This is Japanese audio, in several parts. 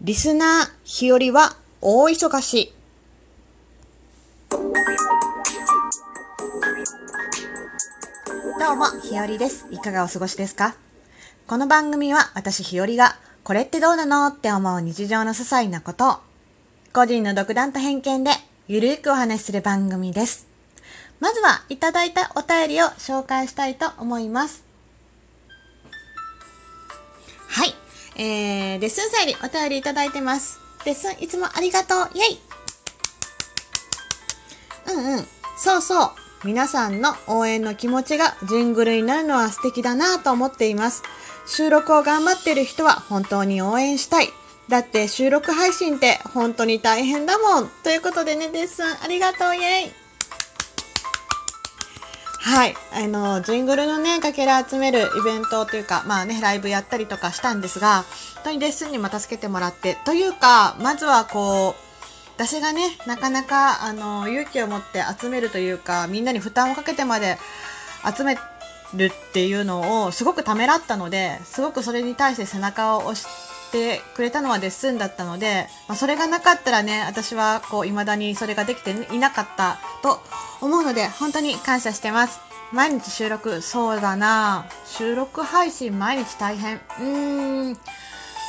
リスナー日和は大忙し。どうも、ひよりです。いかがお過ごしですか？この番組は私ひよりが、これってどうなのって思う日常の些細なことを、個人の独断と偏見で、ゆるくお話しする番組です。まずは、いただいたお便りを紹介したいと思います。えー、レッスンさよりお便りいただいてます。レッスンいつもありがとう。イェイうんうん。そうそう。皆さんの応援の気持ちがジングルになるのは素敵だなと思っています。収録を頑張ってる人は本当に応援したい。だって収録配信って本当に大変だもん。ということでね、レッスンありがとう。イェイはい。あの、ジングルのね、かけら集めるイベントというか、まあね、ライブやったりとかしたんですが、本当にレッスンにも助けてもらって、というか、まずはこう、私がね、なかなか、あの、勇気を持って集めるというか、みんなに負担をかけてまで集めるっていうのをすごくためらったので、すごくそれに対して背中を押しててくれたのはレッスンだったので、まあ、それがなかったらね、私はこう、未だにそれができていなかったと思うので、本当に感謝してます。毎日収録、そうだな収録配信毎日大変。うーん。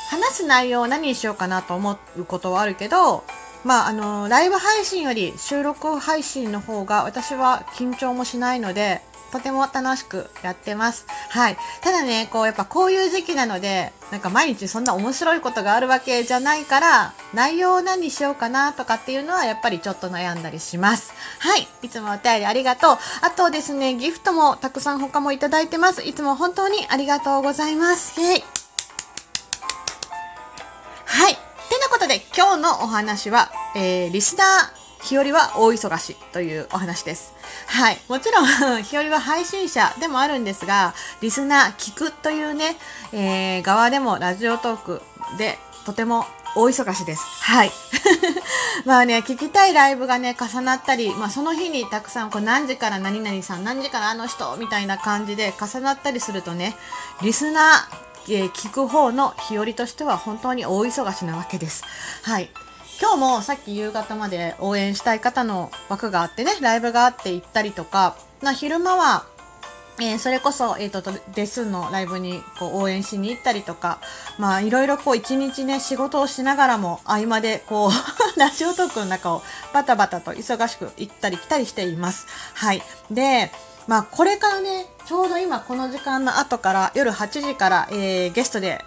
話す内容を何にしようかなと思うことはあるけど、まあ、あの、ライブ配信より収録配信の方が私は緊張もしないので、とても楽しくやってます。はい。ただね、こう、やっぱこういう時期なので、なんか毎日そんな面白いことがあるわけじゃないから、内容を何にしようかなとかっていうのはやっぱりちょっと悩んだりします。はい。いつもお便りありがとう。あとですね、ギフトもたくさん他もいただいてます。いつも本当にありがとうございます。イェイ。はい。てなことで今日のお話は、えー、リスナー日和は大忙しというお話です。はい。もちろん、日和は配信者でもあるんですが、リスナー聞くというね、えー、側でもラジオトークでとても大忙しです。はい。まあね、聞きたいライブがね、重なったり、まあその日にたくさんこう何時から何々さん、何時からあの人みたいな感じで重なったりするとね、リスナー、えー聞く方の日和としては本当に大忙しなわけです。はい。今日もさっき夕方まで応援したい方の枠があってね、ライブがあって行ったりとか、まあ昼間は、えーそれこそ、えっ、と、デスのライブにこう応援しに行ったりとか、まあいろいろこう一日ね、仕事をしながらも合間でこう、ラジオトークの中をバタバタと忙しく行ったり来たりしています。はい。で、まあこれからね、ちょうど今この時間の後から夜8時から、えーゲストで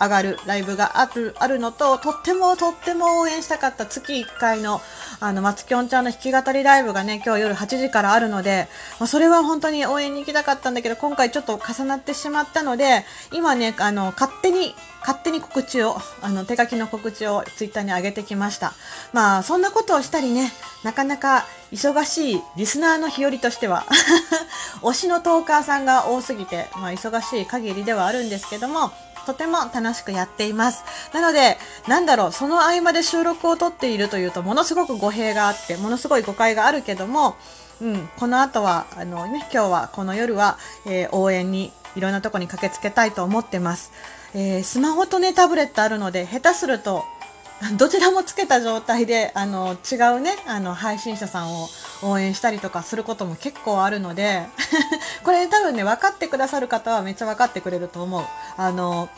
上がるライブがあるあるのと、とってもとっても応援したかった月1回の、あの、松きょんちゃんの弾き語りライブがね、今日夜8時からあるので、まあ、それは本当に応援に行きたかったんだけど、今回ちょっと重なってしまったので、今ね、あの、勝手に、勝手に告知を、あの、手書きの告知をツイッターに上げてきました。まあ、そんなことをしたりね、なかなか忙しいリスナーの日和としては、推しのトーカーさんが多すぎて、まあ、忙しい限りではあるんですけども、とても楽しくやっています。なので、なんだろう、その合間で収録を撮っているというと、ものすごく語弊があって、ものすごい誤解があるけども、うん、この後は、あのね、今日は、この夜は、えー応援に、いろんなとこに駆けつけたいと思ってます。えースマホとね、タブレットあるので、下手すると、どちらもつけた状態で、あの、違うね、あの、配信者さんを応援したりとかすることも結構あるので、これ多分ね、分かってくださる方はめっちゃ分かってくれると思う。あの、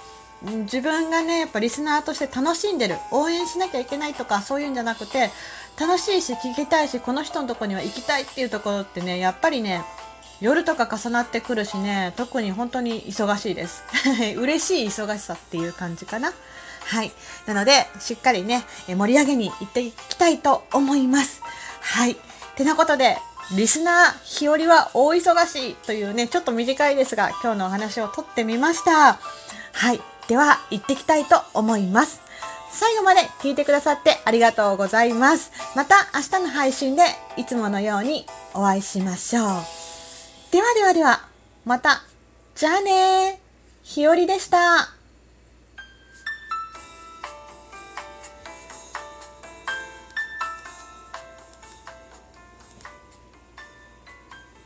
自分がね、やっぱリスナーとして楽しんでる、応援しなきゃいけないとか、そういうんじゃなくて、楽しいし、聞きたいし、この人のとこには行きたいっていうところってね、やっぱりね、夜とか重なってくるしね、特に本当に忙しいです。嬉しい忙しさっていう感じかな。はい。なので、しっかりね、盛り上げに行っていきたいと思います。はい。てなことで、リスナー、日和は大忙しいというね、ちょっと短いですが、今日のお話をとってみました。はい。では、行ってきたいと思います。最後まで聞いてくださってありがとうございます。また明日の配信でいつものようにお会いしましょう。ではではでは、また。じゃあねー。ひよりでした。